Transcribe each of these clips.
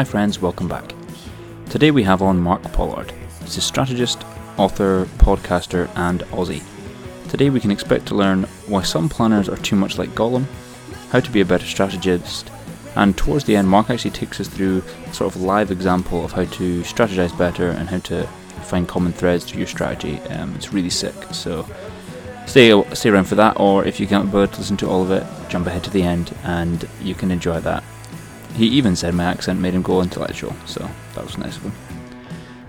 Hi, friends, welcome back. Today we have on Mark Pollard. He's a strategist, author, podcaster, and Aussie. Today we can expect to learn why some planners are too much like Gollum, how to be a better strategist, and towards the end, Mark actually takes us through a sort of live example of how to strategize better and how to find common threads to your strategy. Um, it's really sick. So stay stay around for that, or if you can't bear to listen to all of it, jump ahead to the end and you can enjoy that. He even said my accent made him go intellectual, so that was nice of him.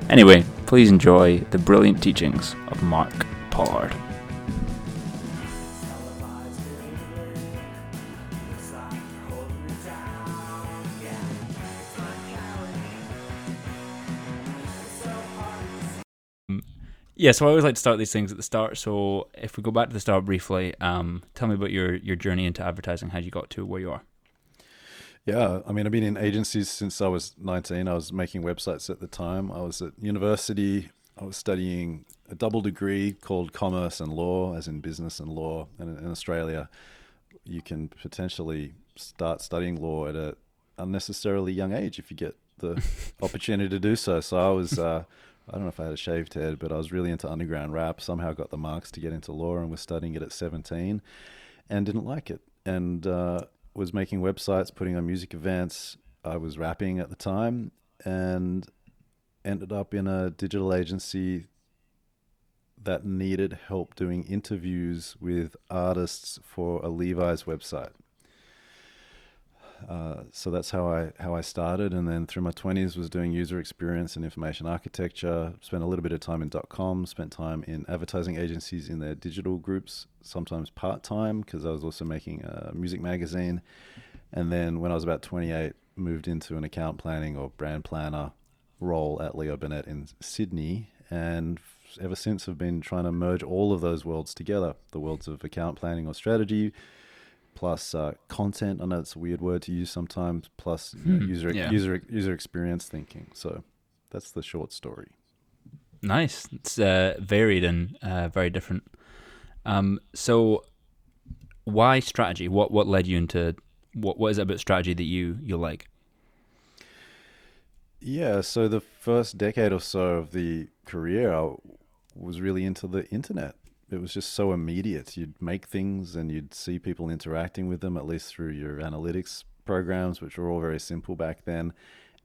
Anyway, please enjoy the brilliant teachings of Mark Pollard. Yeah, so I always like to start these things at the start. So if we go back to the start briefly, um, tell me about your, your journey into advertising, how you got to where you are. Yeah, I mean, I've been in agencies since I was 19. I was making websites at the time. I was at university. I was studying a double degree called commerce and law, as in business and law. And in Australia, you can potentially start studying law at a unnecessarily young age if you get the opportunity to do so. So I was. Uh, I don't know if I had a shaved head, but I was really into underground rap. Somehow got the marks to get into law and was studying it at 17 and didn't like it. And uh, was making websites, putting on music events. I was rapping at the time and ended up in a digital agency that needed help doing interviews with artists for a Levi's website. Uh, so that's how I how I started, and then through my twenties was doing user experience and information architecture. Spent a little bit of time in dot com. Spent time in advertising agencies in their digital groups, sometimes part time because I was also making a music magazine. And then when I was about twenty eight, moved into an account planning or brand planner role at Leo Burnett in Sydney, and ever since have been trying to merge all of those worlds together: the worlds of account planning or strategy plus uh, content. I know it's a weird word to use sometimes. Plus you know, hmm. user yeah. user user experience thinking. So that's the short story. Nice. It's uh, varied and uh, very different. Um, so why strategy? What what led you into what what is it about strategy that you you like? Yeah, so the first decade or so of the career, I was really into the internet it was just so immediate. You'd make things and you'd see people interacting with them, at least through your analytics programs, which were all very simple back then.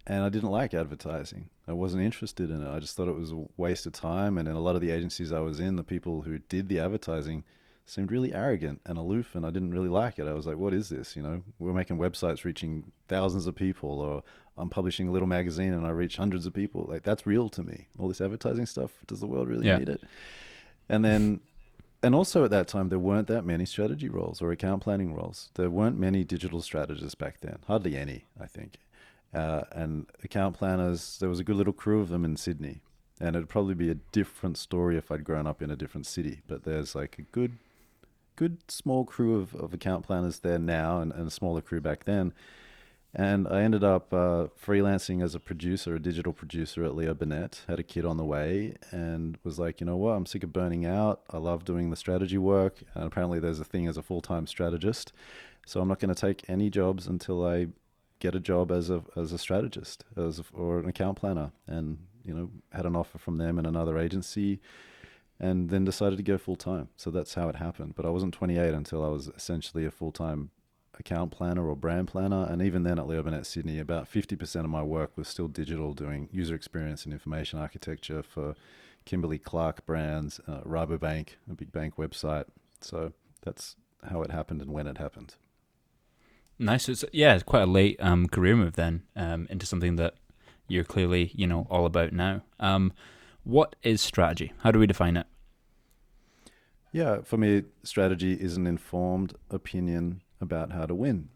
And I didn't like advertising. I wasn't interested in it. I just thought it was a waste of time. And in a lot of the agencies I was in, the people who did the advertising seemed really arrogant and aloof, and I didn't really like it. I was like, what is this? You know, we're making websites reaching thousands of people, or I'm publishing a little magazine and I reach hundreds of people. Like, that's real to me. All this advertising stuff, does the world really yeah. need it? And then and also at that time, there weren't that many strategy roles or account planning roles. There weren't many digital strategists back then, hardly any, I think. Uh, and account planners, there was a good little crew of them in Sydney. And it'd probably be a different story if I'd grown up in a different city. But there's like a good, good small crew of, of account planners there now and, and a smaller crew back then. And I ended up uh, freelancing as a producer, a digital producer at Leo Burnett. Had a kid on the way and was like, you know what, I'm sick of burning out. I love doing the strategy work. And apparently, there's a thing as a full time strategist. So I'm not going to take any jobs until I get a job as a as a strategist as a, or an account planner. And you know, had an offer from them and another agency, and then decided to go full time. So that's how it happened. But I wasn't 28 until I was essentially a full time account planner or brand planner. And even then at Leo Burnett Sydney, about 50% of my work was still digital, doing user experience and information architecture for Kimberly Clark brands, uh, Rabobank, a big bank website. So that's how it happened and when it happened. Nice. It's, yeah, it's quite a late um, career move then um, into something that you're clearly, you know, all about now. Um, what is strategy? How do we define it? Yeah, for me, strategy is an informed opinion about how to win.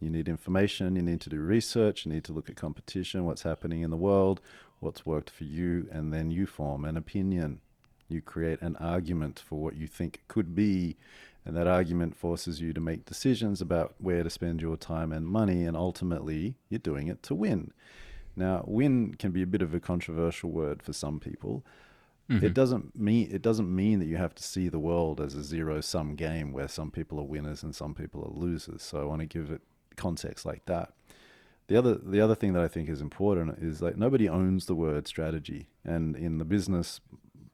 You need information, you need to do research, you need to look at competition, what's happening in the world, what's worked for you, and then you form an opinion. You create an argument for what you think could be, and that argument forces you to make decisions about where to spend your time and money, and ultimately, you're doing it to win. Now, win can be a bit of a controversial word for some people. Mm-hmm. It doesn't mean it doesn't mean that you have to see the world as a zero sum game where some people are winners and some people are losers. So I want to give it context like that. the other the other thing that I think is important is like nobody owns the word strategy, and in the business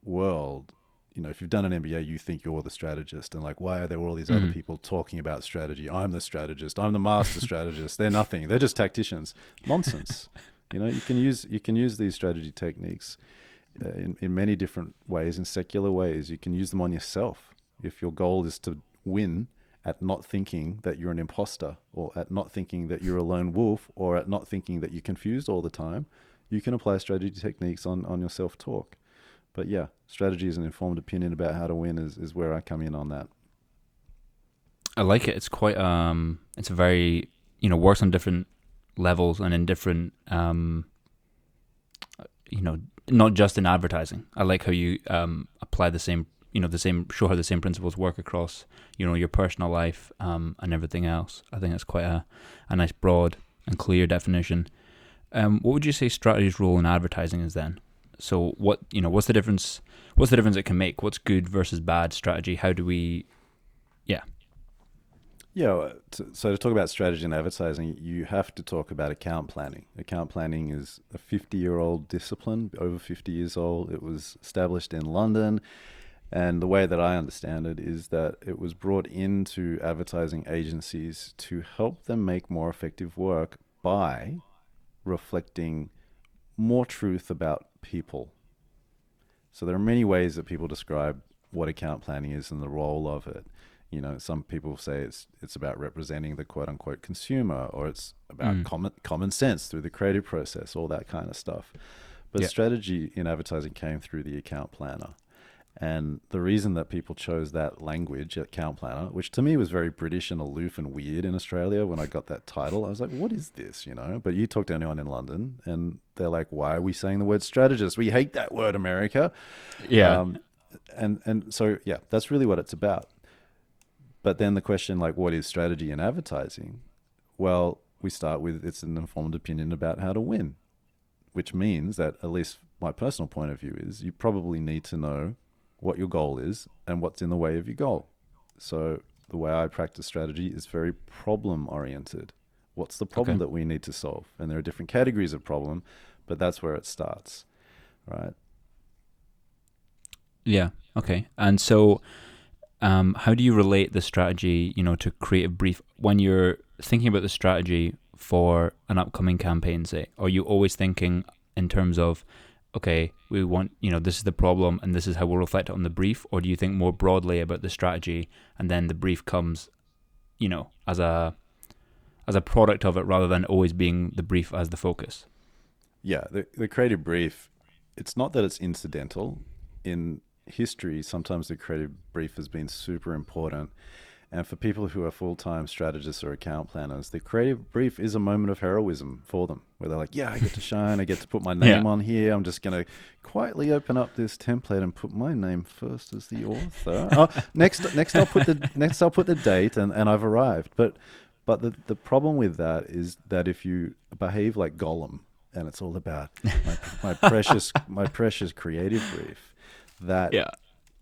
world, you know, if you've done an MBA, you think you're the strategist, and like, why are there all these other Mhm. people talking about strategy? I'm the strategist. I'm the master strategist. They're nothing. They're just tacticians. Nonsense. you know, you can use you can use these strategy techniques in in many different ways, in secular ways. You can use them on yourself if your goal is to win at not thinking that you're an imposter or at not thinking that you're a lone wolf or at not thinking that you're confused all the time you can apply strategy techniques on, on your self-talk but yeah strategy is an informed opinion about how to win is, is where i come in on that I like it. It's quite um it's a very you know, works on different levels and in different um you know, not just in advertising. I like how you um apply the same you know, the same show how the same principles work across, you know, your personal life um and everything else. I think that's quite a, a nice broad and clear definition. Um what would you say strategy's role in advertising is then? So what you know, what's the difference what's the difference it can make? What's good versus bad strategy? How do we Yeah, to, so to talk about strategy and advertising, you have to talk about account planning. Account planning is a 50 year old discipline, over 50 years old. It was established in London. And the way that I understand it is that it was brought into advertising agencies to help them make more effective work by reflecting more truth about people. So there are many ways that people describe what account planning is and the role of it you know some people say it's it's about representing the quote unquote consumer or it's about Mm. common common sense through the creative process all that kind of stuff. But Yeah. strategy in advertising came through the account planner. And the reason that people chose that language account planner which to me was very british and aloof and weird in australia when i got that title i was like what is this? You know? But you talk to anyone in london and they're like why are we saying the word strategist? We hate that word america. Um, and and so yeah, that's really what it's about. But then the question, like, what is strategy in advertising? Well, we start with it's an informed opinion about how to win, which means that at least my personal point of view is you probably need to know what your goal is and what's in the way of your goal. So the way I practice strategy is very problem oriented. What's the problem Okay. that we need to solve? And there are different categories of problem, but that's where it starts, right? Yeah. Okay. And so, um, how do you relate the strategy, you know, to creative brief when you're thinking about the strategy for an upcoming campaign? Say, are you always thinking in terms of, okay, we want, you know, this is the problem, and this is how we'll reflect on the brief, or do you think more broadly about the strategy, and then the brief comes, you know, as a as a product of it, rather than always being the brief as the focus? Yeah, the, the creative brief, it's not that it's incidental. In history, sometimes the creative brief has been super important. And for people who are full time strategists or account planners, the creative brief is a moment of heroism for them, where they're like, Yeah, I get to shine. I get to put my name Yeah. on here. I'm just going to quietly open up this template and put my name first as the author. oh, next, next, I'll put the next I'll put the date, and, and I've arrived. But but the, the problem with that is that if you behave like Gollum, and it's all about my, my precious my precious creative brief, that Yeah.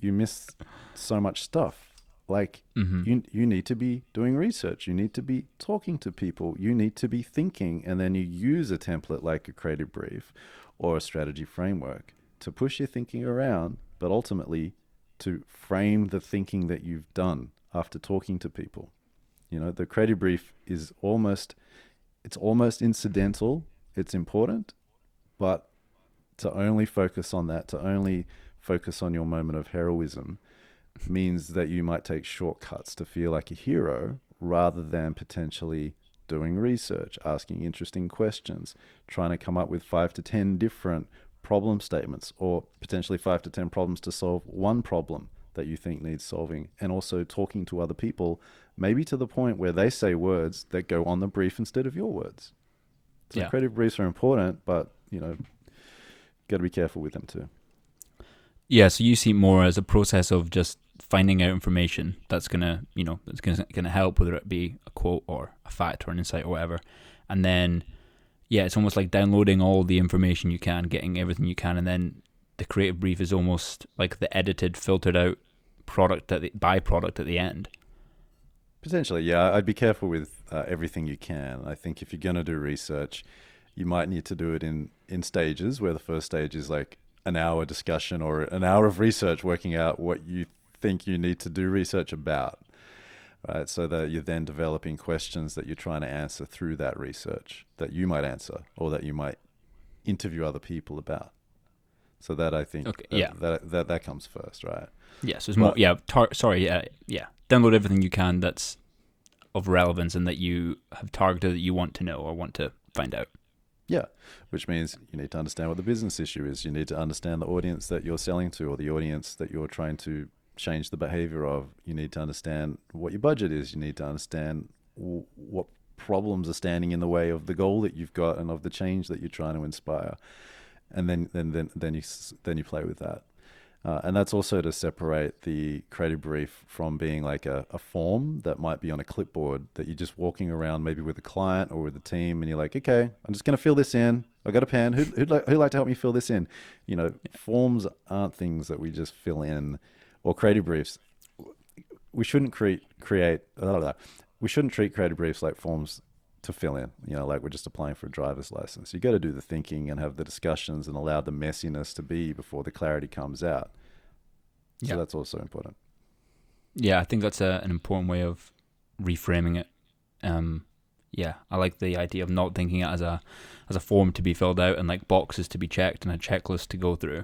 you miss so much stuff. Like hmm you you need to be doing research, you need to be talking to people, you need to be thinking, and then you use a template like a creative brief or a strategy framework to push your thinking around, but ultimately to frame the thinking that you've done after talking to people. You know, the creative brief is almost it's almost incidental. It's important, but to only focus on that, to only focus on your moment of heroism means that you might take shortcuts to feel like a hero rather than potentially doing research, asking interesting questions, trying to come up with 5 to 10 different problem statements or potentially 5 to 10 problems to solve one problem that you think needs solving and also talking to other people maybe to the point where they say words that go on the brief instead of your words. So Yeah. creative briefs are important, but you know, got to be careful with them too. Yeah, so you see it more as a process of just finding out information that's gonna, you know, that's gonna gonna help, whether it be a quote or a fact or an insight or whatever. And then, yeah, it's almost like downloading all the information you can, getting everything you can, and then the creative brief is almost like the edited, filtered out product at the byproduct at the end. Potentially, yeah. I'd be careful with uh, everything you can. I think if you're going to do research, you might need to do it in in stages. Where the first stage is like an hour discussion or an hour of research, working out what you think you need to do research about. Right, so that you're then developing questions that you're trying to answer through that research that you might answer or that you might interview other people about. So that I think Okay, that, yeah. that, that that comes first, right? Yeah, so it's more. Yeah, tar- sorry. Yeah, yeah. Download everything you can that's of relevance and that you have targeted that you want to know or want to find out. Yeah, which means you need to understand what the business issue is. You need to understand the audience that you're selling to or the audience that you're trying to change the behavior of. You need to understand what your budget is. You need to understand w- what problems are standing in the way of the goal that you've got and of the change that you're trying to inspire. And then then then then you then you play with that. Uh, and that's also to separate the creative brief from being like a, a form that might be on a clipboard that you're just walking around maybe with a client or with a team and you're like, okay, I'm just going to fill this in. I got a pen. Who'd, who'd, like, who'd like to help me fill this in? You know, forms aren't things that we just fill in or creative briefs. We shouldn't create, create, blah, blah, blah. we shouldn't treat creative briefs like forms to fill in, you know, like we're just applying for a driver's license. You got to do the thinking and have the discussions and allow the messiness to be before the clarity comes out. So Yeah. that's also important. Yeah, I think that's a, an important way of reframing it. Um, yeah, I like the idea of not thinking it as a as a form to be filled out and like boxes to be checked and a checklist to go through,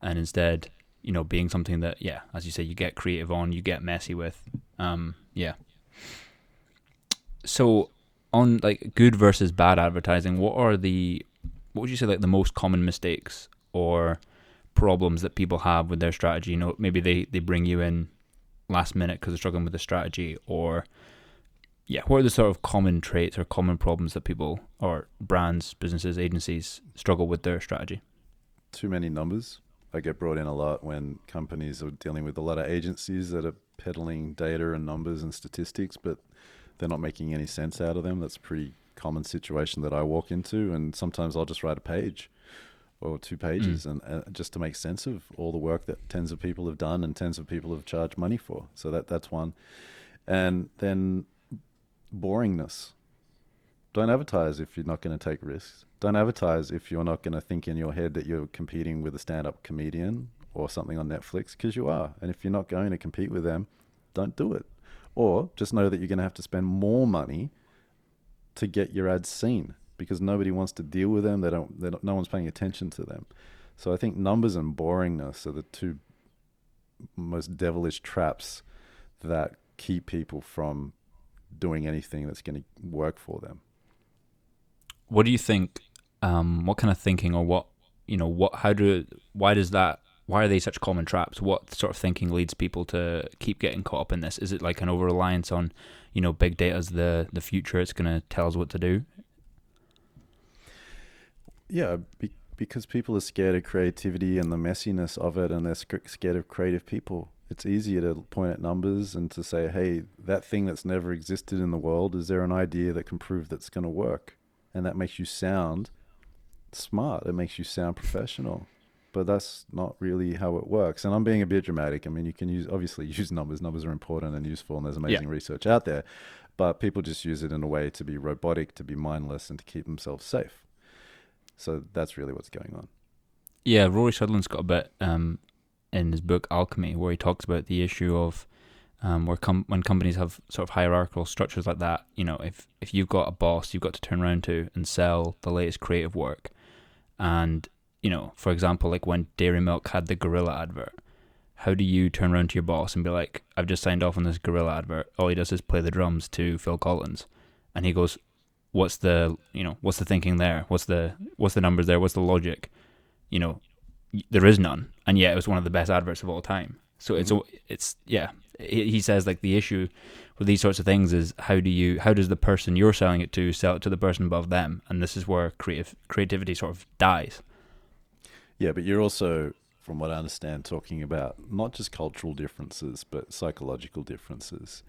and instead, you know, being something that yeah, as you say, you get creative on, you get messy with. Um, yeah. So, on like good versus bad advertising, what are the what would you say like the most common mistakes or problems that people have with their strategy? You know, maybe they they bring you in last minute because they're struggling with the strategy or yeah what are the sort of common traits or common problems that people or brands businesses agencies struggle with their strategy Too many numbers. I get brought in a lot when companies are dealing with a lot of agencies that are peddling data and numbers and statistics, but they're not making any sense out of them. That's a pretty common situation that I walk into, and sometimes I'll just write a page or two pages and uh, just to make sense of all the work that tens of people have done and tens of people have charged money for. So that that's one, and then boringness. Don't advertise if you're not going to take risks. Don't advertise if you're not going to think in your head that you're competing with a stand-up comedian or something on Netflix because you are. And if you're not going to compete with them, don't do it. Or just know that you're going to have to spend more money to get your ads seen because nobody wants to deal with them. They don't. They don't no one's paying attention to them. So I think numbers and boringness are the two most devilish traps that keep people from doing anything that's going to work for them. what do you think um what kind of thinking or what you know what how do why does that why are they such common traps what sort of thinking leads people to keep getting caught up in this is it like an over reliance on you know big data as the the future it's going to tell us what to do Yeah, be, because people are scared of creativity and the messiness of it, and they're sc- scared of creative people. It's easier to point at numbers and to say, "Hey, that thing that's never existed in the world, is there an idea that can prove that's going to work?" And that makes you sound smart. It makes you sound professional. But that's not really how it works. And I'm being a bit dramatic. I mean, you can use obviously use numbers. Numbers are important and useful, and there's amazing research out there. But people just use it in a way to be robotic, to be mindless, and to keep themselves safe. So that's really what's going on. Yeah, Rory Sutherland's got a bit um, in his book Alchemy where he talks about the issue of um, where com- when companies have sort of hierarchical structures like that. You know, if if you've got a boss, you've got to turn around to and sell the latest creative work, and you know, for example, like when Dairy Milk had the Gorilla advert. How do you turn around to your boss and be like, "I've just signed off on this Gorilla advert. All he does is play the drums to Phil Collins," and he goes, "What's the you know what's the thinking there? What's the what's the numbers there? What's the logic?" You know, there is none, and yet it was one of the best adverts of all time. So it's mm-hmm. it's yeah. He he says like the issue with these sorts of things is how do you how does the person you're selling it to sell it to the person above them, and this is where creative creativity sort of dies. Yeah, but you're also, from what I understand, talking about not just cultural differences, but psychological differences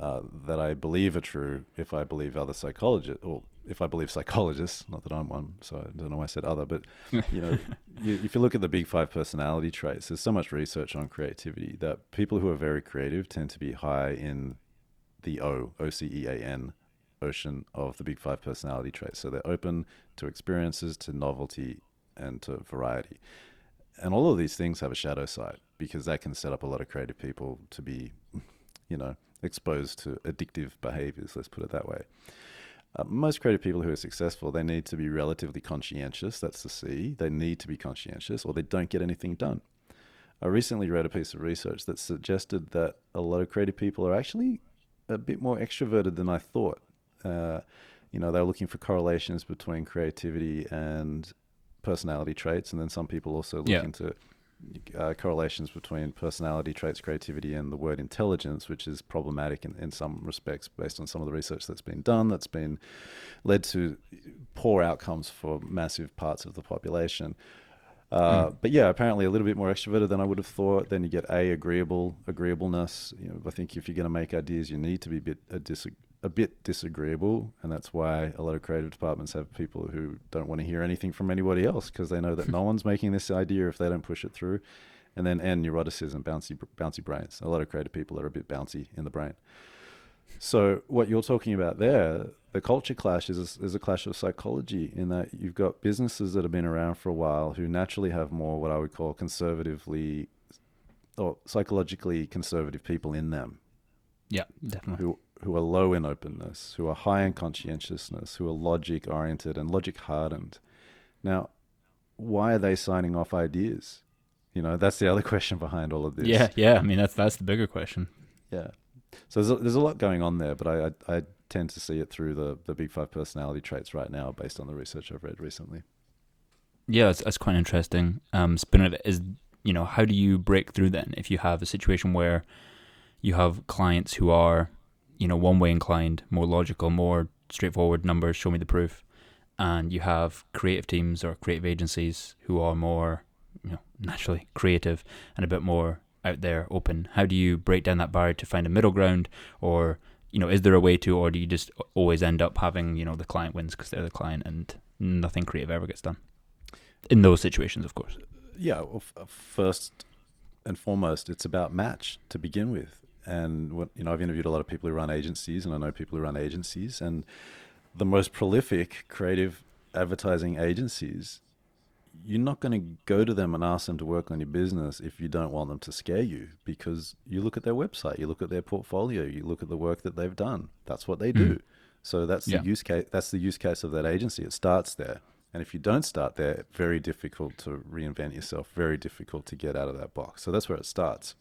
uh, that I believe are true if I believe other psychologists, or if I believe psychologists, not that I'm one, so I don't know why I said other, but you know, you, if you look at the big five personality traits, there's so much research on creativity that people who are very creative tend to be high in the O, O C E A N, ocean of the big five personality traits. So they're open to experiences, to novelty, and to variety. And all of these things have a shadow side because that can set up a lot of creative people to be, you know, exposed to addictive behaviors, let's put it that way. Uh, most creative people who are successful, they need to be relatively conscientious. That's the C. They need to be conscientious, or they don't get anything done. I recently read a piece of research that suggested that a lot of creative people are actually a bit more extroverted than I thought. Uh, you know, they're looking for correlations between creativity and personality traits, and then some people also look Yeah. into uh, correlations between personality traits, creativity, and the word intelligence, which is problematic in, in some respects based on some of the research that's been done, that's been led to poor outcomes for massive parts of the population. Uh, But yeah, apparently a little bit more extroverted than I would have thought. Then you get a agreeable agreeableness. You know, I think if you're going to make ideas, you need to be a bit a, dis- a bit disagreeable, and that's why a lot of creative departments have people who don't want to hear anything from anybody else because they know that no one's making this idea if they don't push it through. And then N neuroticism, bouncy bouncy brains. A lot of creative people are a bit bouncy in the brain. So what you're talking about there, the culture clash is a, is a clash of psychology in that you've got businesses that have been around for a while who naturally have more what I would call conservatively or psychologically conservative people in them Yeah, definitely. who who are low in openness, who are high in conscientiousness, who are logic oriented and logic hardened. Now, why are they signing off ideas? You know, that's the other question behind all of this. Yeah, yeah. I mean, that's that's the bigger question. Yeah. So there's a, there's a lot going on there, but I, I I tend to see it through the the big five personality traits right now, based on the research I've read recently. Yeah, that's, that's quite interesting. Um, spin of it is, you know, how do you break through then if you have a situation where you have clients who are, you know, one way inclined, more logical, more straightforward numbers, show me the proof, and you have creative teams or creative agencies who are more, you know, naturally creative and a bit more out there, open. How do you break down that barrier to find a middle ground, or you know, is there a way to, or do you just always end up having, you know, the client wins because they're the client and nothing creative ever gets done? in those situations, of course. Yeah. Well, f- first and foremost, it's about match to begin with. And what you know, I've interviewed a lot of people who run agencies, and I know people who run agencies, and the most prolific creative advertising agencies. You're not going to go to them and ask them to work on your business if you don't want them to scare you because you look at their website, you look at their portfolio, you look at the work that they've done. That's what they hmm. do. So that's the Yeah. use case. That's the use case of that agency. It starts there, and if you don't start there, very difficult to reinvent yourself. Very difficult to get out of that box. So that's where it starts.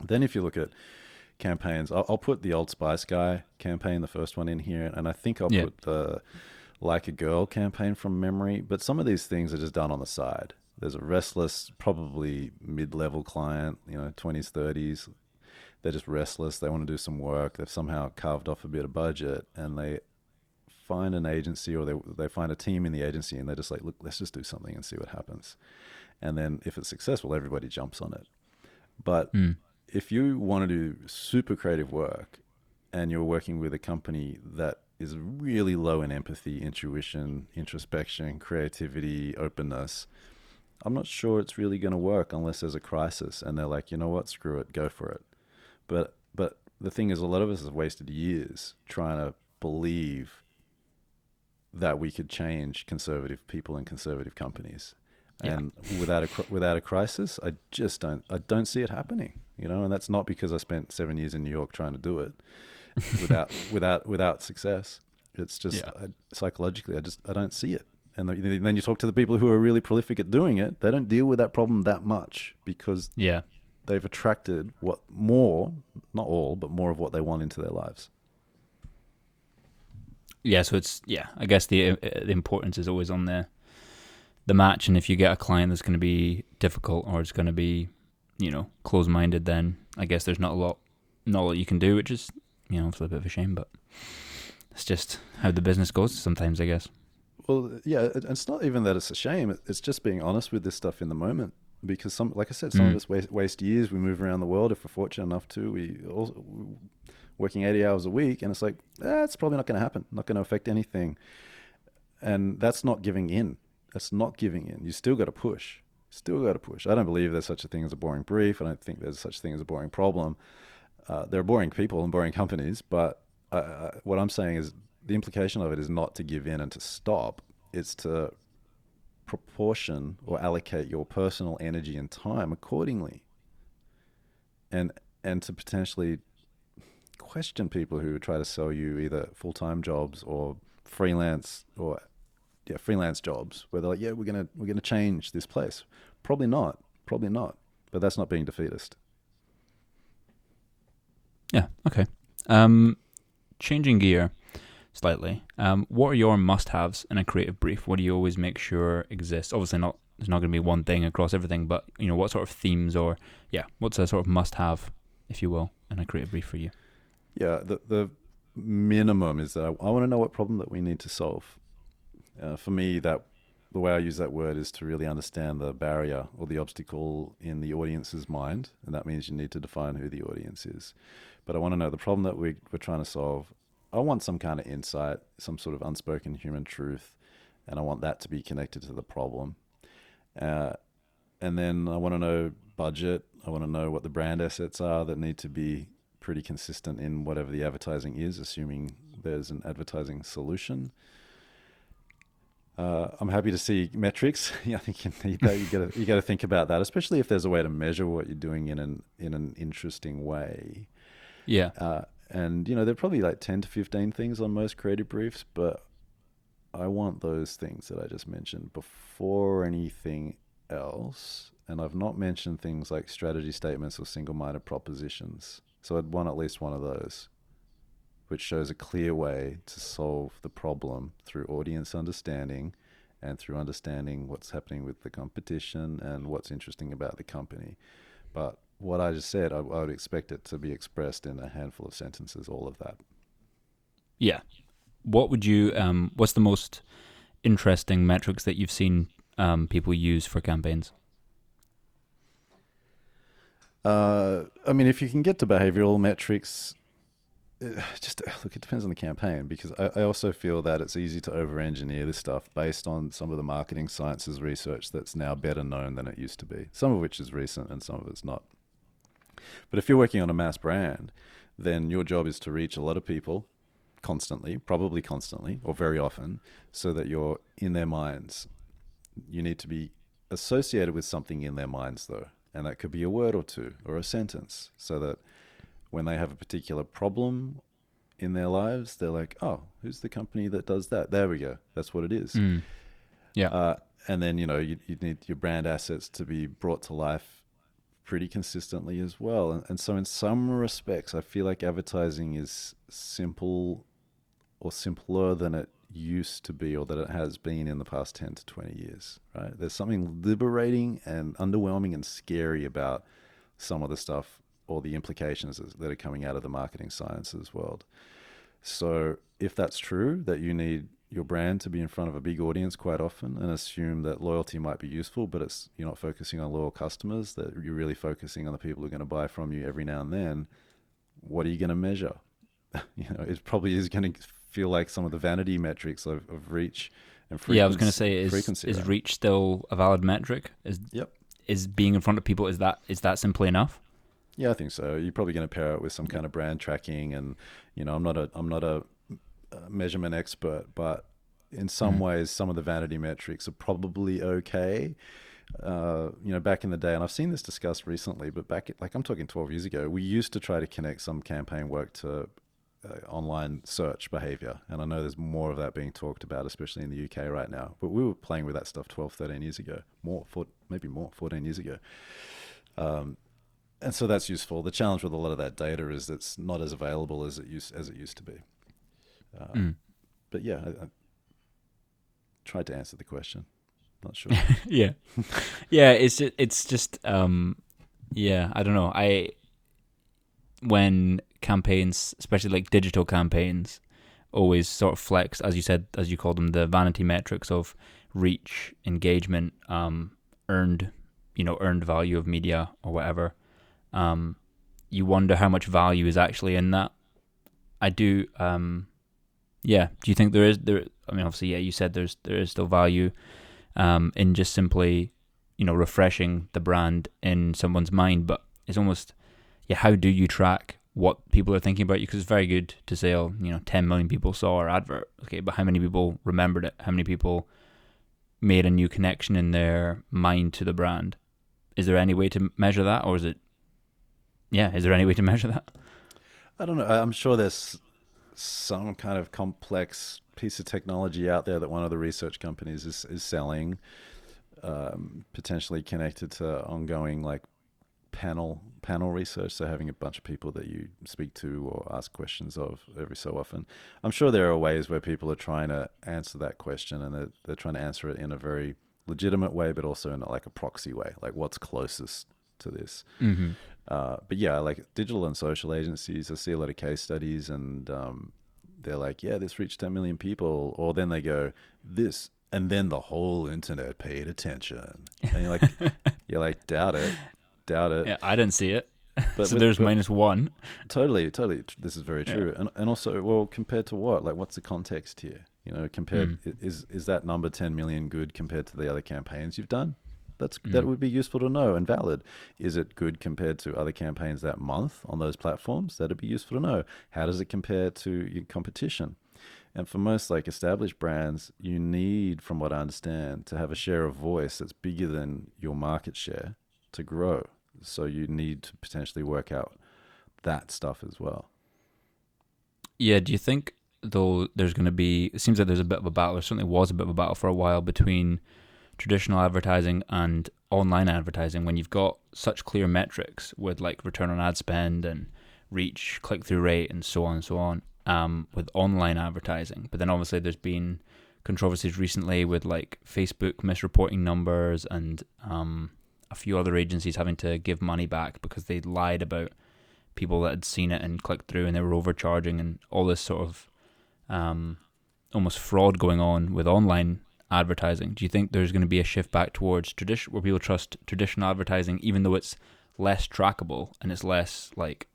Then, if you look at campaigns, I'll, I'll put the Old Spice guy campaign, the first one, in here, and I think I'll Yeah. put the Like a Girl campaign from memory. But some of these things are just done on the side. There's a restless, probably mid-level client, you know, twenties, thirties. They're just restless. They want to do some work. They've somehow carved off a bit of budget, and they find an agency or they they find a team in the agency, and they're just like, look, let's just do something and see what happens. And then if it's successful, everybody jumps on it. But Mm. If you want to do super creative work and you're working with a company that is really low in empathy, intuition, introspection, creativity, openness, I'm not sure it's really going to work unless there's a crisis and they're like, you know what, screw it, go for it. But but the thing is, a lot of us have wasted years trying to believe that we could change conservative people and conservative companies. Yeah. And without a without a crisis, I just don't I don't see it happening. You know, and that's not because I spent seven years in New York trying to do it without without without success. It's just Yeah. I, psychologically, I just I don't see it. And then then you talk to the people who are really prolific at doing it. They don't deal with that problem that much because Yeah. they've attracted what more, not all, but more of what they want into their lives. Yeah, so it's yeah. I guess the uh, the importance is always on the the match, and if you get a client that's going to be difficult or it's going to be, you know, close minded, then I guess there's not a lot, not a lot you can do, which is you know, obviously a bit of a shame, but it's just how the business goes sometimes, I guess. Well, yeah, it's not even that it's a shame. It's just being honest with this stuff in the moment. Because some, like I said, some Mm. of us waste, waste years. We move around the world if we're fortunate enough to. We also working eighty hours a week, and it's like that's probably not going to happen. Not going to affect anything. And that's not giving in. That's not giving in. You still got to push. Still got to push. I don't believe there's such a thing as a boring brief. I don't think there's such a thing as a boring problem. Uh, they're boring people and boring companies, but uh, what I'm saying is the implication of it is not to give in and to stop. It's to proportion or allocate your personal energy and time accordingly, and and to potentially question people who try to sell you either full time jobs or freelance or yeah freelance jobs where they're like yeah we're gonna we're gonna change this place. Probably not probably not but that's not being defeatist. Yeah okay. Um changing gear slightly um what are your must-haves in a creative brief? What do you always make sure exists? Obviously not there's not going to be one thing across everything but you know what sort of themes or yeah what's a sort of must-have if you will in a creative brief for you? Yeah the the minimum is that I, I want to know what problem that we need to solve. Uh, for me, that the way I use that word is to really understand the barrier or the obstacle in the audience's mind, and that means you need to define who the audience is. But I want to know the problem that we, we're trying to solve. I want some kind of insight, some sort of unspoken human truth, and I want that to be connected to the problem. Uh, and then I want to know budget. I want to know what the brand assets are that need to be pretty consistent in whatever the advertising is, assuming there's an advertising solution. Uh, I'm happy to see metrics. yeah, I think you need that. You got to you got to think about that, especially if there's a way to measure what you're doing in an in an interesting way. Yeah. Uh, and you know, there are probably like ten to fifteen things on most creative briefs, but I want those things that I just mentioned before anything else. And I've not mentioned things like strategy statements or single-minded propositions. So I'd want at least one of those, which shows a clear way to solve the problem through audience understanding and through understanding what's happening with the competition and what's interesting about the company. But what I just said, I, I would expect it to be expressed in a handful of sentences, all of that. Yeah. What would you, um, what's the most interesting metrics that you've seen um, people use for campaigns? Uh, I mean, if you can get to behavioral metrics, just look, it depends on the campaign because I, I also feel that it's easy to over engineer this stuff based on some of the marketing sciences research that's now better known than it used to be, some of which is recent and some of it's not. But if you're working on a mass brand, then your job is to reach a lot of people constantly, probably constantly or very often, so that you're in their minds. You need to be associated with something in their minds, though. And that could be a word or two or a sentence so that when they have a particular problem in their lives, they're like, oh, who's the company that does that? There we go. That's what it is. Mm. Yeah. Uh, and then, you know, you, you need your brand assets to be brought to life pretty consistently as well. And, and so, in some respects, I feel like advertising is simple or simpler than it used to be or that it has been in the past 10 to 20 years, right? There's something liberating and underwhelming and scary about some of the stuff or the implications that are coming out of the marketing sciences world. So, if that's true, that you need your brand to be in front of a big audience quite often and assume that loyalty might be useful, but it's you're not focusing on loyal customers, that you're really focusing on the people who are going to buy from you every now and then, what are you going to measure? you know, it probably is going to feel like some of the vanity metrics of, of reach and frequency. Yeah, I was going to say, is, is reach still a valid metric? Is yep. Is being in front of people is that is that simply enough? Yeah, I think so. You're probably going to pair it with some kind of brand tracking, and you know, I'm not a I'm not a, a measurement expert, but in some mm-hmm. ways, some of the vanity metrics are probably okay. Uh, you know, back in the day, and I've seen this discussed recently, but back like I'm talking 12 years ago, we used to try to connect some campaign work to uh, online search behavior. And I know there's more of that being talked about, especially in the UK right now. But we were playing with that stuff 12, 13 years ago, more, four, maybe more, 14 years ago. Um, and so that's useful. The challenge with a lot of that data is it's not as available as it used as it used to be. Um, mm. But yeah, I, I, tried to answer the question. Not sure. yeah, yeah. It's just, it's just um, yeah. I don't know. I when campaigns, especially like digital campaigns, always sort of flex, as you said, as you call them, the vanity metrics of reach, engagement, um, earned, you know, earned value of media or whatever. Um, you wonder how much value is actually in that. I do. Um, yeah. Do you think there is there? I mean, obviously, yeah. You said there's there is still value um, in just simply, you know, refreshing the brand in someone's mind, but it's almost yeah. How do you track what people are thinking about you because it's very good to say, oh, you know, 10 million people saw our advert. Okay, but how many people remembered it? How many people made a new connection in their mind to the brand? Is there any way to measure that, or is it? Yeah, is there any way to measure that? I don't know. I'm sure there's some kind of complex piece of technology out there that one of the research companies is is selling, um, potentially connected to ongoing like panel panel research. So having a bunch of people that you speak to or ask questions of every so often. I'm sure there are ways where people are trying to answer that question and they're, they're trying to answer it in a very legitimate way, but also in like a proxy way, like what's closest to this. Mm-hmm. Uh, but yeah, like digital and social agencies, I see a lot of case studies and um, they're like, yeah, this reached 10 million people. Or then they go, this, and then the whole internet paid attention. And you're like, you're like, doubt it, doubt it. Yeah, I didn't see it. But so with- there's but- minus one. Totally, totally. This is very true. And and also, well, compared to what? Like, what's the context here? You know, compared Mm. is is that number ten million good compared to the other campaigns you've done? That's that Mm. would be useful to know and valid. Is it good compared to other campaigns that month on those platforms? That'd be useful to know. How does it compare to your competition? And for most like established brands, you need, from what I understand, to have a share of voice that's bigger than your market share to grow. So you need to potentially work out that stuff as well. Yeah, do you think though there's going to be? It seems like there's a bit of a battle. There certainly was a bit of a battle for a while between traditional advertising and online advertising. When you've got such clear metrics with like return on ad spend and reach, click through rate, and so on and so on, um, with online advertising. But then obviously there's been controversies recently with like Facebook misreporting numbers and um, a few other agencies having to give money back because they lied about people that had seen it and clicked through and they were overcharging and all this sort of um, almost fraud going on with online advertising. Do you think there's going to be a shift back towards tradition where people trust traditional advertising, even though it's less trackable and it's less like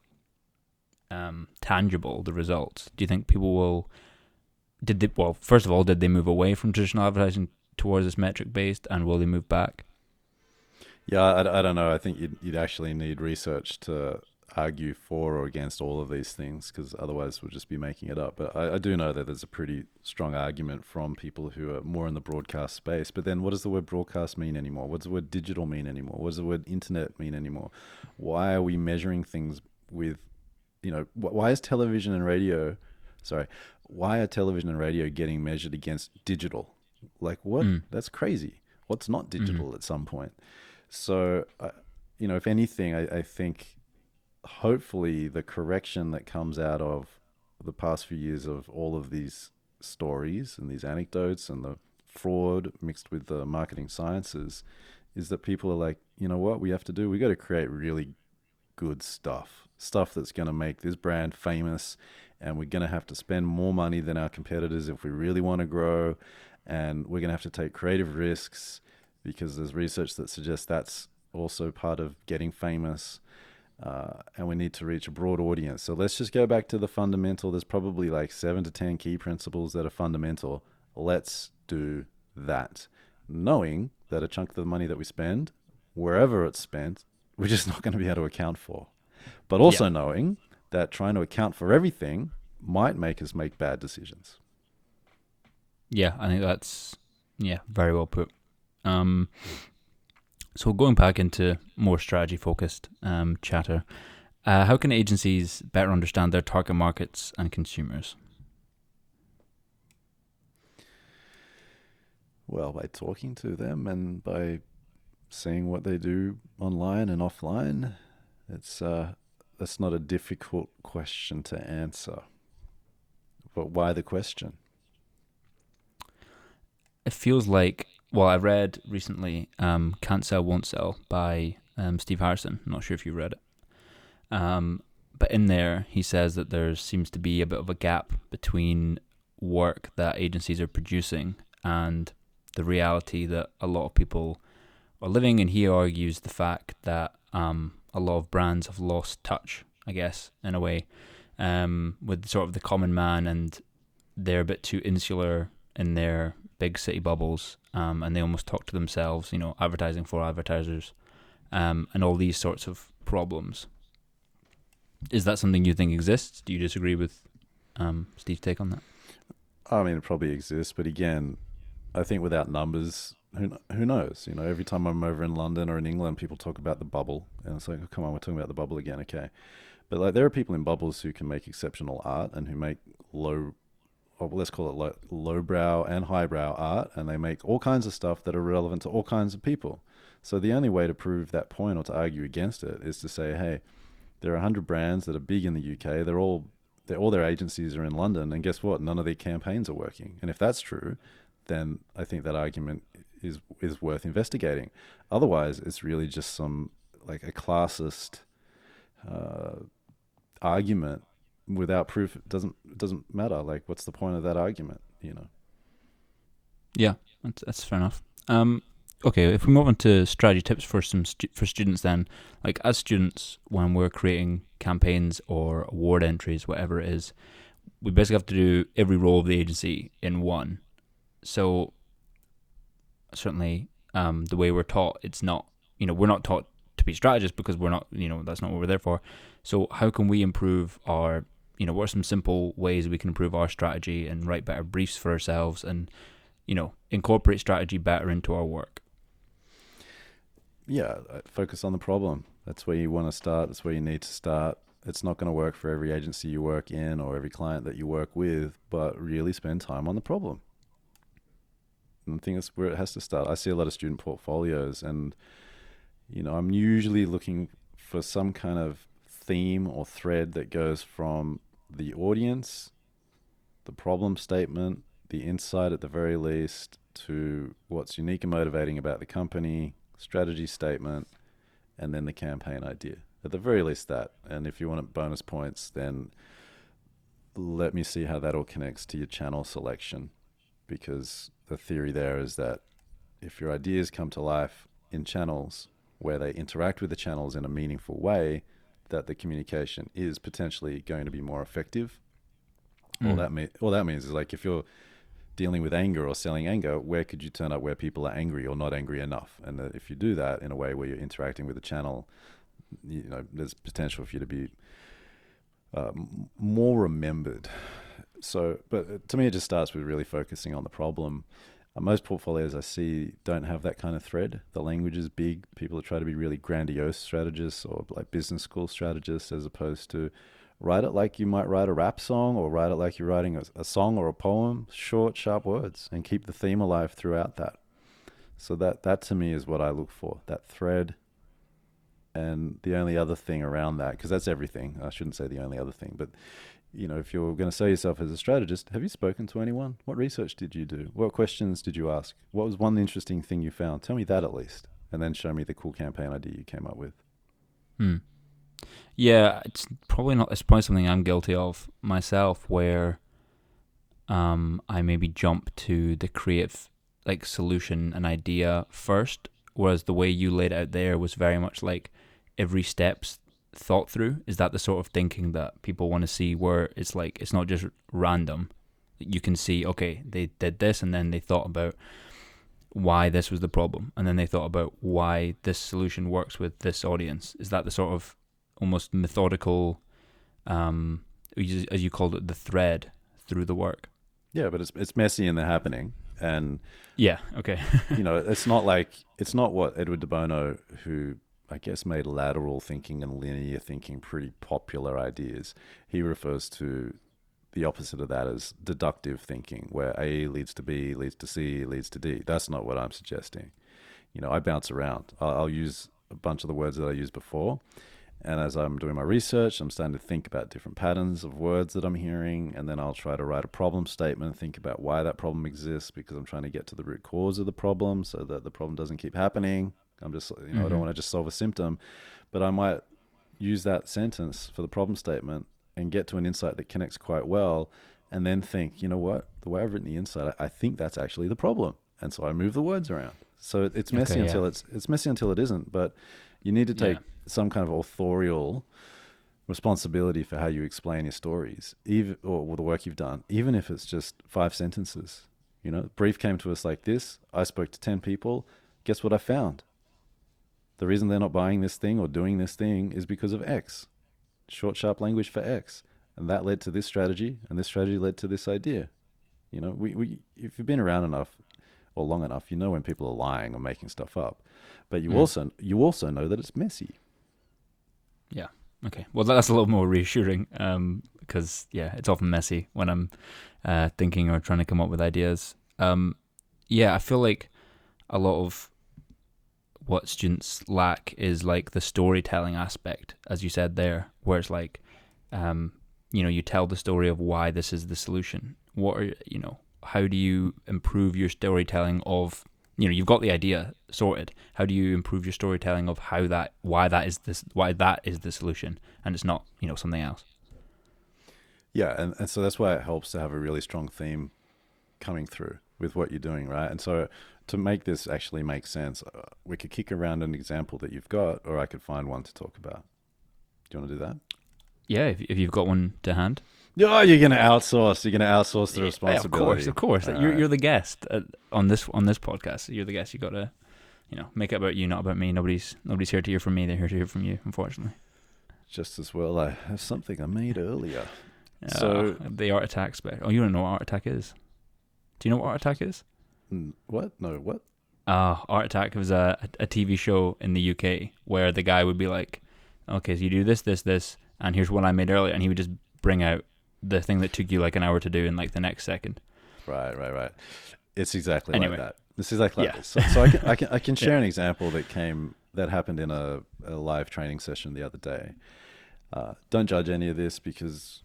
um, tangible? The results. Do you think people will? Did they? Well, first of all, did they move away from traditional advertising towards this metric based, and will they move back? Yeah, I, I don't know. I think you'd, you'd actually need research to argue for or against all of these things because otherwise we'll just be making it up. But I, I do know that there's a pretty strong argument from people who are more in the broadcast space. But then what does the word broadcast mean anymore? What does the word digital mean anymore? What does the word internet mean anymore? Why are we measuring things with, you know, wh- why is television and radio, sorry, why are television and radio getting measured against digital? Like what? Mm. That's crazy. What's not digital at some point? So, uh, you know, if anything, I, I think hopefully the correction that comes out of the past few years of all of these stories and these anecdotes and the fraud mixed with the marketing sciences is that people are like, you know what, we have to do? We got to create really good stuff, stuff that's going to make this brand famous. And we're going to have to spend more money than our competitors if we really want to grow. And we're going to have to take creative risks because there's research that suggests that's also part of getting famous. Uh, and we need to reach a broad audience. So let's just go back to the fundamental. There's probably like seven to 10 key principles that are fundamental. Let's do that. Knowing that a chunk of the money that we spend, wherever it's spent, we're just not going to be able to account for. But also Yeah. knowing that trying to account for everything might make us make bad decisions. Yeah, I think that's yeah very well put. Um, so going back into more strategy focused um, chatter, uh, how can agencies better understand their target markets and consumers? Well, by talking to them and by seeing what they do online and offline, it's uh, that's not a difficult question to answer. But why the question? It feels like well, I read recently um, "Can't Sell, Won't Sell" by um, Steve Harrison. I'm not sure if you read it. Um, but in there, he says that there seems to be a bit of a gap between work that agencies are producing and the reality that a lot of people are living. And he argues the fact that um, a lot of brands have lost touch, I guess, in a way, um, with sort of the common man, and they're a bit too insular in their big city bubbles, um, and they almost talk to themselves, you know, advertising for advertisers, um, and all these sorts of problems. Is that something you think exists? Do you disagree with um, Steve's take on that? I mean, it probably exists, but again, I think without numbers, who who knows? You know, every time I'm over in London or in England, people talk about the bubble, and it's like, oh, come on, we're talking about the bubble again, okay? But like, there are people in bubbles who can make exceptional art and who make low, or let's call it low, lowbrow and highbrow art, and they make all kinds of stuff that are relevant to all kinds of people. So the only way to prove that point or to argue against it is to say, hey, there are 100 brands that are big in the UK. They're all they're, all their agencies are in London, and guess what? None of their campaigns are working. And if that's true, then I think that argument is is worth investigating. Otherwise, it's really just some like a classist uh, argument without proof. It doesn't it doesn't matter. Like, what's the point of that argument? You know. Yeah, that's, that's fair enough. Um, okay, if we move on to strategy tips for some stu- for students, then like as students, when we're creating campaigns or award entries, whatever it is, we basically have to do every role of the agency in one. So certainly, um, the way we're taught, it's not you know we're not taught to be strategists because we're not you know that's not what we're there for. So how can we improve our you know what are some simple ways we can improve our strategy and write better briefs for ourselves and you know incorporate strategy better into our work yeah, uh, focus on the problem. That's where you want to start. That's where you need to start. It's not going to work for every agency you work in or every client that you work with, but really spend time on the problem. And I think that's where it has to start. I see a lot of student portfolios, and you know, I'm usually looking for some kind of theme or thread that goes from the audience, the problem statement, the insight at the very least, to what's unique and motivating about the company, strategy statement, and then the campaign idea. At the very least, that. And if you want bonus points, then let me see how that all connects to your channel selection. Because the theory there is that if your ideas come to life in channels where they interact with the channels in a meaningful way, that the communication is potentially going to be more effective. Mm. All that mean, all that means is like if you're dealing with anger or selling anger, where could you turn up where people are angry or not angry enough? And that if you do that in a way where you're interacting with the channel, you know, there's potential for you to be uh, more remembered. So, but uh, to me, it just starts with really focusing on the problem. Uh, most portfolios I see don't have that kind of thread. The language is big. People try to be really grandiose strategists or like business school strategists as opposed to write it like you might write a rap song or write it like you're writing a, a, song or a poem short sharp words and keep the theme alive throughout that so that that to me is what i look for that thread and the only other thing around that because that's everything i shouldn't say the only other thing but you know if you're going to say yourself as a strategist have you spoken to anyone what research did you do what questions did you ask what was one interesting thing you found tell me that at least and then show me the cool campaign idea you came up with hmm. Yeah, it's probably not. It's probably something I'm guilty of myself, where um, I maybe jump to the creative like solution and idea first, whereas the way you laid out there was very much like every step's thought through. Is that the sort of thinking that people want to see, where it's like it's not just random? You can see, okay, they did this, and then they thought about why this was the problem, and then they thought about why this solution works with this audience. Is that the sort of almost methodical, um, as you called it, the thread through the work. Yeah, but it's it's messy in they're happening, and yeah, okay. you know, it's not like it's not what Edward de Bono, who I guess made lateral thinking and linear thinking pretty popular ideas. He refers to the opposite of that as deductive thinking, where A leads to B, leads to C, leads to D. That's not what I'm suggesting. You know, I bounce around. I'll, use a bunch of the words that I used before, and as I'm doing my research, I'm starting to think about different patterns of words that I'm hearing. And then I'll try to write a problem statement, think about why that problem exists, because I'm trying to get to the root cause of the problem so that the problem doesn't keep happening. I'm just, you know, mm-hmm. I don't mm-hmm. want to just solve a symptom, but I might use that sentence for the problem statement and get to an insight that connects quite well. And then think, you know what, the way I've written the insight, I think that's actually the problem. And so I move the words around. So it's messy okay, until yeah. it's it's messy until it isn't. But you need to take yeah. some kind of authorial responsibility for how you explain your stories, even or the work you've done, even if it's just five sentences. You know, brief came to us like this. I spoke to ten people. Guess what I found? The reason they're not buying this thing or doing this thing is because of X. short, sharp language for X. And that led to this strategy, and this strategy led to this idea. You know, we, we if you've been around enough or long enough, you know when people are lying or making stuff up. But you Mm. also you also know that it's messy. Yeah. Okay. Well, that's a little more reassuring because, yeah, it's often messy when I'm uh, thinking or trying to come up with ideas. Um, yeah, I feel like a lot of what students lack is like the storytelling aspect, as you said there, where it's like, um, you know, you tell the story of why this is the solution. What are, you know, how do you improve your storytelling of you know you've got the idea sorted how do you improve your storytelling of how that why that is this why that is the solution and it's not you know something else Yeah, and, and so that's why it helps to have a really strong theme coming through with what you're doing, right? And so to make this actually make sense, uh, we could kick around an example that you've got, or I could find one to talk about. Do you want to do that? yeah if, if you've got one to hand Oh, you're going to outsource. You're going to outsource the Yeah, responsibility. of course of course you're, right. you're the guest on this on this podcast you're the guest you got to you know make it about you not about me nobody's nobody's here to hear from me they're here to hear from you unfortunately Just as well, I have something I made earlier. So- Uh, the art attack spec oh you don't know what art attack is do you know what art attack is What? No, what? Uh, Art Attack was a, a TV show in the UK where the guy would be like, okay, so you do this, this, this, and here's what I made earlier. And he would just bring out the thing that took you like an hour to do in like the next second. Right, right, right. It's exactly Anyway. like that. This is exactly like Yeah. this. So, so I can I can I can share an example that came that happened in a, a live training session the other day. Uh, don't judge any of this because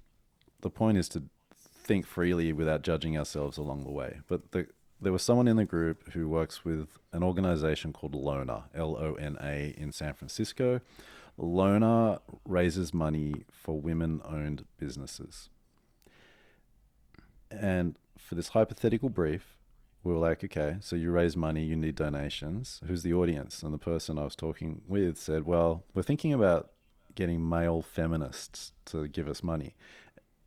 the point is to think freely without judging ourselves along the way. But the, there was someone in the group who works with an organization called Lona, L O N A, in San Francisco. Lona raises money for women owned businesses. And for this hypothetical brief, we were like, okay, so you raise money, you need donations. Who's the audience? And the person I was talking with said, well, we're thinking about getting male feminists to give us money.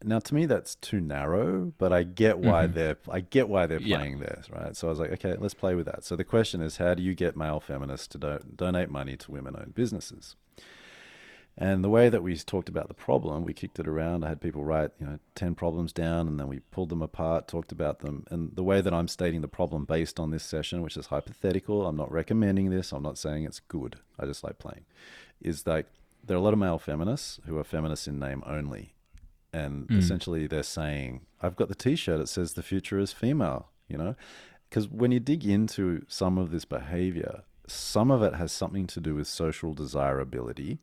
Now, to me, that's too narrow, but I get why Mhm. they're I get why they're Yeah. playing this, right? So I was like, okay, let's play with that. So the question is, how do you get male feminists to do- donate money to women-owned businesses? And the way that we talked about the problem, we kicked it around. I had people write, you know, 10 problems down and then we pulled them apart, talked about them. And the way that I'm stating the problem based on this session, which is hypothetical, I'm not recommending this, I'm not saying it's good. I just like playing. Is like there are a lot of male feminists who are feminists in name only. And Mm. essentially they're saying, I've got the t shirt, it says the future is female, you know? Because when you dig into some of this behavior, some of it has something to do with social desirability.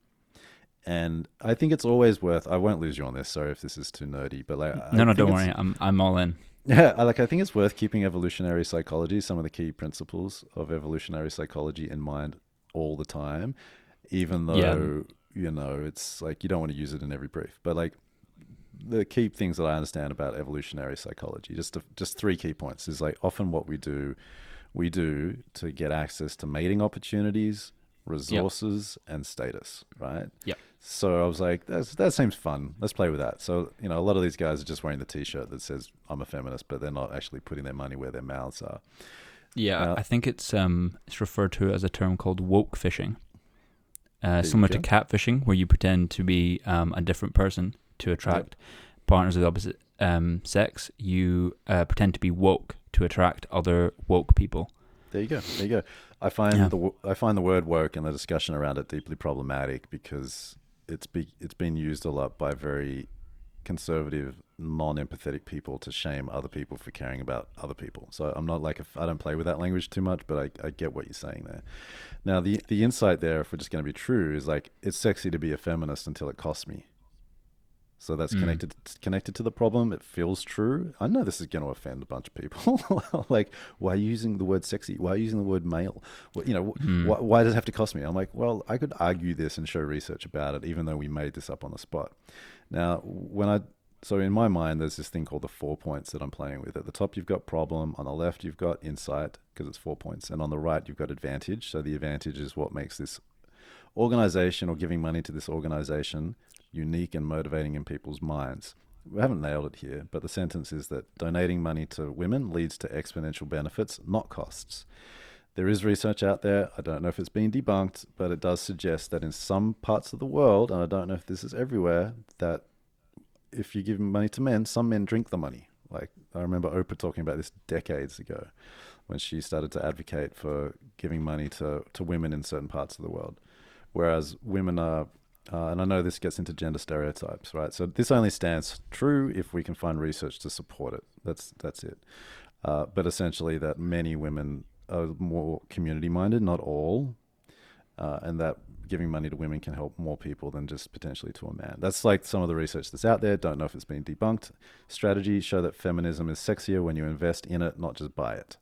And I think it's always worth. I won't lose you on this. Sorry if this is too nerdy, but like, I no, no, don't worry. I'm I'm all in. Yeah, I like. I think it's worth keeping evolutionary psychology, some of the key principles of evolutionary psychology, in mind all the time, even though Yeah. you know it's like you don't want to use it in every brief. But like the key things that I understand about evolutionary psychology, just to, just three key points, is like often what we do, we do to get access to mating opportunities, resources, and status. Right. Yep. So I was like, That's, that seems fun. Let's play with that. So, you know, a lot of these guys are just wearing the t shirt that says, I'm a feminist, but they're not actually putting their money where their mouths are. Yeah, Uh, I think it's um it's referred to as a term called woke fishing. Uh, similar to catfishing, where you pretend to be um, a different person to attract partners of the opposite um, sex. You uh, pretend to be woke to attract other woke people. There you go. There you go. I find Yeah. the I find the word woke and the discussion around it deeply problematic because it's be, it's been used a lot by very conservative, non-empathetic people to shame other people for caring about other people. So I'm not like a, I don't play with that language too much, but I, I get what you're saying there. Now the the insight there, if we're just going to be true, is like it's sexy to be a feminist until it costs me. So that's Mm. connected connected to the problem. It feels true. I know this is going to offend a bunch of people. like, why are you using the word sexy? Why are you using the word male? What, you know, Mm. why, why does it have to cost me? I'm like, well, I could argue this and show research about it, even though we made this up on the spot. Now, when I so in my mind, there's this thing called the four points that I'm playing with. At the top, you've got problem. On the left, you've got insight because it's four points, and on the right, you've got advantage. So the advantage is what makes this organization or giving money to this organization unique and motivating in people's minds. We haven't nailed it here, but the sentence is that donating money to women leads to exponential benefits, not costs. There is research out there. I don't know if it's been debunked, but it does suggest that in some parts of the world, and I don't know if this is everywhere, that if you give money to men, some men drink the money. Like I remember Oprah talking about this decades ago when she started to advocate for giving money to, to women in certain parts of the world. Whereas women are, uh, and I know this gets into gender stereotypes, right? So this only stands true if we can find research to support it. That's that's it. Uh, but essentially, that many women are more community minded, not all, uh, and that giving money to women can help more people than just potentially to a man. That's like some of the research that's out there. Don't know if it's been debunked. Strategies show that feminism is sexier when you invest in it, not just buy it.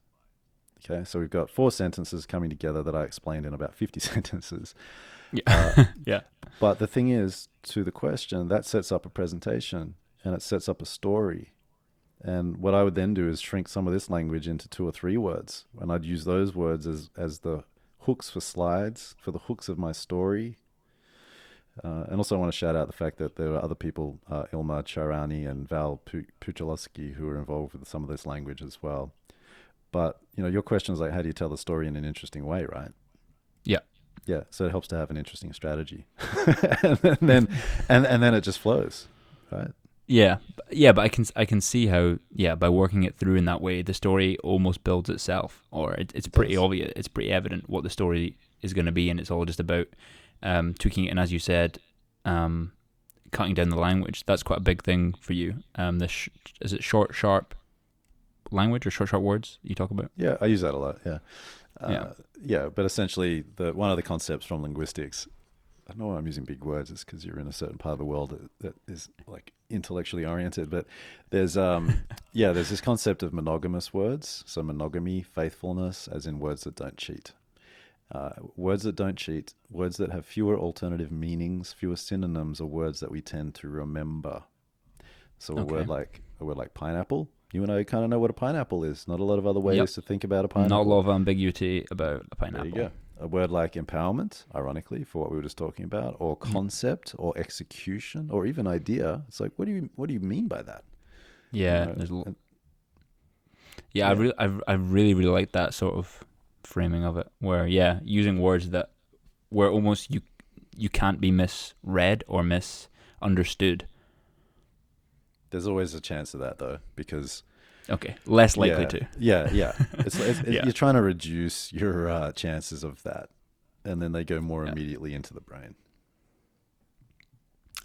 Okay, so we've got four sentences coming together that I explained in about 50 sentences. Yeah. Uh, yeah. But the thing is, to the question, that sets up a presentation and it sets up a story. And what I would then do is shrink some of this language into two or three words. And I'd use those words as, as the hooks for slides, for the hooks of my story. Uh, and also, I want to shout out the fact that there are other people, uh, Ilma Charani and Val Puchalowski, who are involved with some of this language as well. But you know, your question is like, how do you tell the story in an interesting way, right? Yeah. Yeah. So it helps to have an interesting strategy, and then and and then it just flows, right? Yeah, yeah, but I can I can see how yeah by working it through in that way the story almost builds itself, or it, it's pretty obvious, it's pretty evident what the story is going to be, and it's all just about um, tweaking it. And as you said, um, cutting down the language that's quite a big thing for you. Um, this sh- is it short, sharp language or short, sharp words you talk about? Yeah, I use that a lot. Yeah, uh, yeah, yeah. But essentially, the one of the concepts from linguistics I know why I'm using big words. It's because you're in a certain part of the world that, that is like intellectually oriented. But there's, um, yeah, there's this concept of monogamous words. So monogamy, faithfulness, as in words that don't cheat. Uh, words that don't cheat, words that have fewer alternative meanings, fewer synonyms, are words that we tend to remember. So a Okay. word like a word like pineapple. You and I kind of know what a pineapple is. Not a lot of other ways Yep. to think about a pineapple. not a lot of ambiguity about a There pineapple. you go. A word like empowerment, ironically, for what we were just talking about, or Mm. concept, or execution, or even idea. It's like, what do you what do you mean by that? Yeah, You know, and- yeah, I really, I, I really, really like that sort of framing of it, where yeah, using words that where almost you you can't be misread or misunderstood. There's always a chance of that though, because Okay, less likely yeah, to. Yeah, yeah. It's, it's, Yeah. you're trying to reduce your uh, chances of that, and then they go more Yeah. immediately into the brain.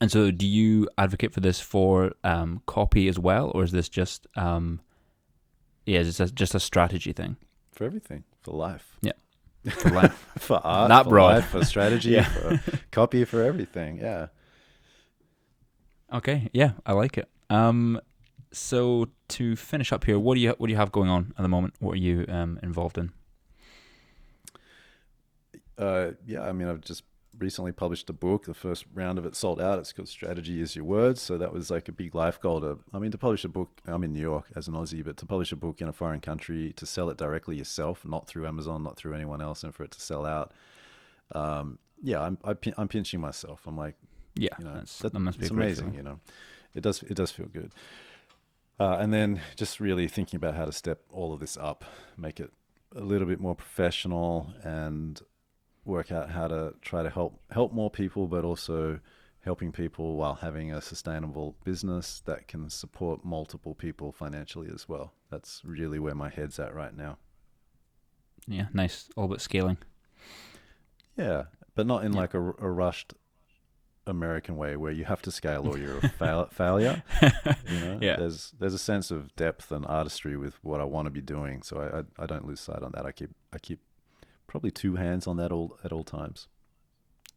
And so, do you advocate for this for um, copy as well, or is this just um, yeah, is this just a strategy thing For everything, for life, Yeah. for life? for art, That for broad. life, for strategy, Yeah. for copy, for everything. Yeah. okay, yeah, I like it. Um, so to finish up here, what do you what do you have going on at the moment? What are you um, involved in? Uh, yeah, I mean, I've just recently published a book. The first round of it sold out. It's called Strategy is Your Words. So that was like a big life goal to, I mean, to publish a book. I'm in New York as an Aussie, but to publish a book in a foreign country, to sell it directly yourself, not through Amazon, not through anyone else, and for it to sell out. Um, yeah, I'm, I, pin- I'm pinching myself. I'm like, Yeah, you know, that's, that, that must be it's amazing. You know, it does, it does feel good. Uh, and then just really thinking about how to step all of this up, make it a little bit more professional and work out how to try to help help more people, but also helping people while having a sustainable business that can support multiple people financially as well. That's really where my head's at right now. Yeah, nice. All about scaling. Yeah, but not in Yeah. like a, a rushed American way where you have to scale or you're a fail, failure. You know, Yeah. there's there's a sense of depth and artistry with what I want to be doing, so I, I I don't lose sight on that. I keep I keep probably two hands on that all at all times.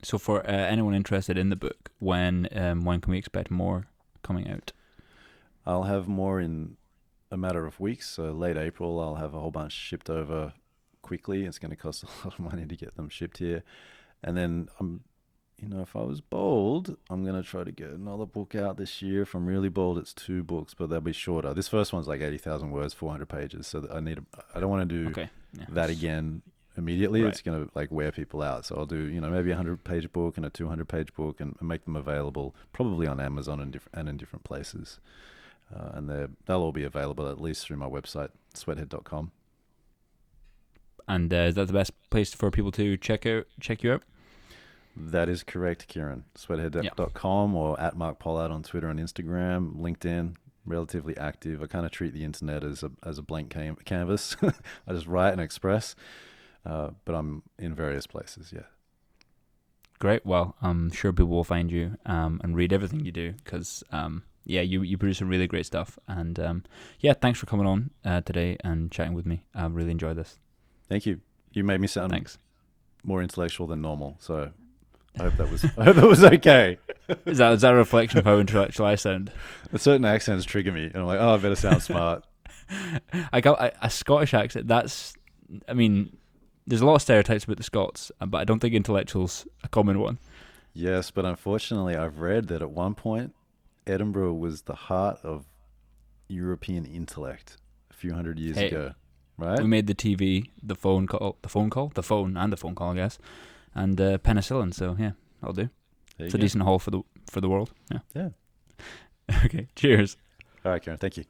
So for uh, anyone interested in the book, when um, when can we expect more coming out? I'll have more in a matter of weeks. So late April, I'll have a whole bunch shipped over quickly. It's going to cost a lot of money to get them shipped here, and then I'm, you know, if I was bold, I'm going to try to get another book out this year. If I'm really bold, it's two books, but they'll be shorter. This first one's like eighty thousand words, four hundred pages. So I need. A, I don't want to do Okay. Yeah. that again immediately. Right. It's going to like wear people out. So I'll do, you know, maybe a hundred page book and a two hundred page book, and, and make them available probably on Amazon and different and in different places. Uh, and they they'll all be available at least through my website sweathead.com. And uh, is that the best place for people to check out check you out? That is correct, Kieran. Sweathead.com or at Mark Pollard on Twitter and Instagram, LinkedIn. Relatively active. I kind of treat the internet as a as a blank cam- canvas. I just write and express, uh, but I'm in various places. Yeah. Great. Well, I'm sure people will find you um, and read everything you do because um, yeah, you you produce some really great stuff. And um, yeah, thanks for coming on uh, today and chatting with me. I really enjoyed this. Thank you. You made me sound Thanks. more intellectual than normal, so I hope that was I hope that was okay. Is that is that a reflection of how intellectual I sound? Certain accents trigger me, and I'm like, oh, I better sound smart. I got a, a Scottish accent. That's, I mean, there's a lot of stereotypes about the Scots, uh, but I don't think intellectual's a common one. yes, but unfortunately, I've read that at one point, Edinburgh was the heart of European intellect a few hundred years Hey, ago, right? We made the TV, the phone call, the phone call, the phone and the phone call, I guess, and uh, penicillin. So yeah, I'll do. It's you a decent haul for the for the world. Yeah. Yeah. okay. Cheers. All right, Karen. Thank you.